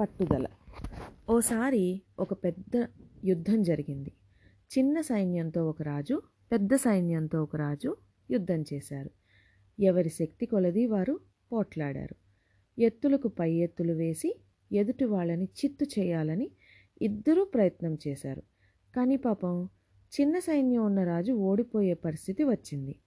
పట్టుదల. ఓసారి ఒక పెద్ద యుద్ధం జరిగింది. చిన్న సైన్యంతో ఒక రాజు పెద్ద సైన్యంతో ఒక రాజు యుద్ధం చేశారు. ఎవరి శక్తి కొలది వారు పోట్లాడారు. ఎత్తులకు పై ఎత్తులు వేసి ఎదుటి వాళ్ళని చిత్తు చేయాలని ఇద్దరూ ప్రయత్నం చేశారు. కానీ పాపం చిన్న సైన్యం ఉన్న రాజు ఓడిపోయే పరిస్థితి వచ్చింది.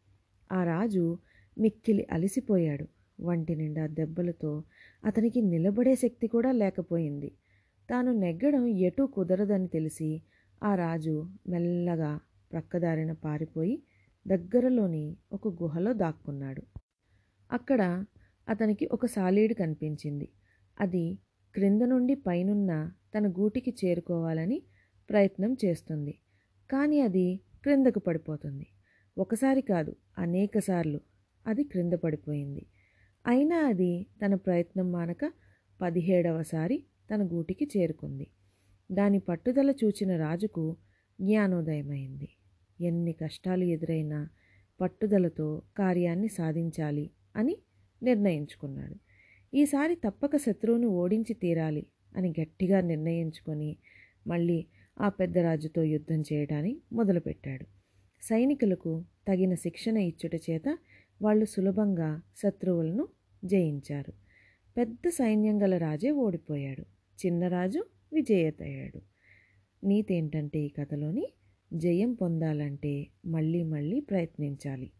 ఆ రాజు మిక్కిలి అలసిపోయాడు. వంటి నిండా దెబ్బలతో అతనికి నిలబడే శక్తి కూడా లేకపోయింది. తాను నెగ్గడం ఎటూ కుదరదని తెలిసి ఆ రాజు మెల్లగా ప్రక్కదారిన పారిపోయి దగ్గరలోని ఒక గుహలో దాక్కున్నాడు. అక్కడ అతనికి ఒక సాలీడు కనిపించింది. అది క్రింద నుండి పైనున్న తన గూటికి చేరుకోవాలని ప్రయత్నం చేస్తుంది. కానీ అది క్రిందకు పడిపోతుంది. ఒకసారి కాదు అనేకసార్లు అది క్రింద పడిపోయింది. అయినా అది తన ప్రయత్నం మానక పదిహేడవసారి తన గూటికి చేరుకుంది. దాని పట్టుదల చూచిన రాజుకు జ్ఞానోదయమైంది. ఎన్ని కష్టాలు ఎదురైనా పట్టుదలతో కార్యాన్ని సాధించాలి అని నిర్ణయించుకున్నాడు. ఈసారి తప్పక శత్రువును ఓడించి తీరాలి అని గట్టిగా నిర్ణయించుకొని మళ్ళీ ఆ పెద్ద రాజుతో యుద్ధం చేయడానికి మొదలుపెట్టాడు. సైనికులకు తగిన శిక్షణ ఇచ్చుట చేత వాళ్ళు సులభంగా శత్రువులను జయించారు. పెద్ద సైన్యం గల రాజే ఓడిపోయాడు. చిన్నరాజు విజేతయ్యాడు. నీతేంటంటే ఈ కథలోని జయం పొందాలంటే మళ్ళీ మళ్ళీ ప్రయత్నించాలి.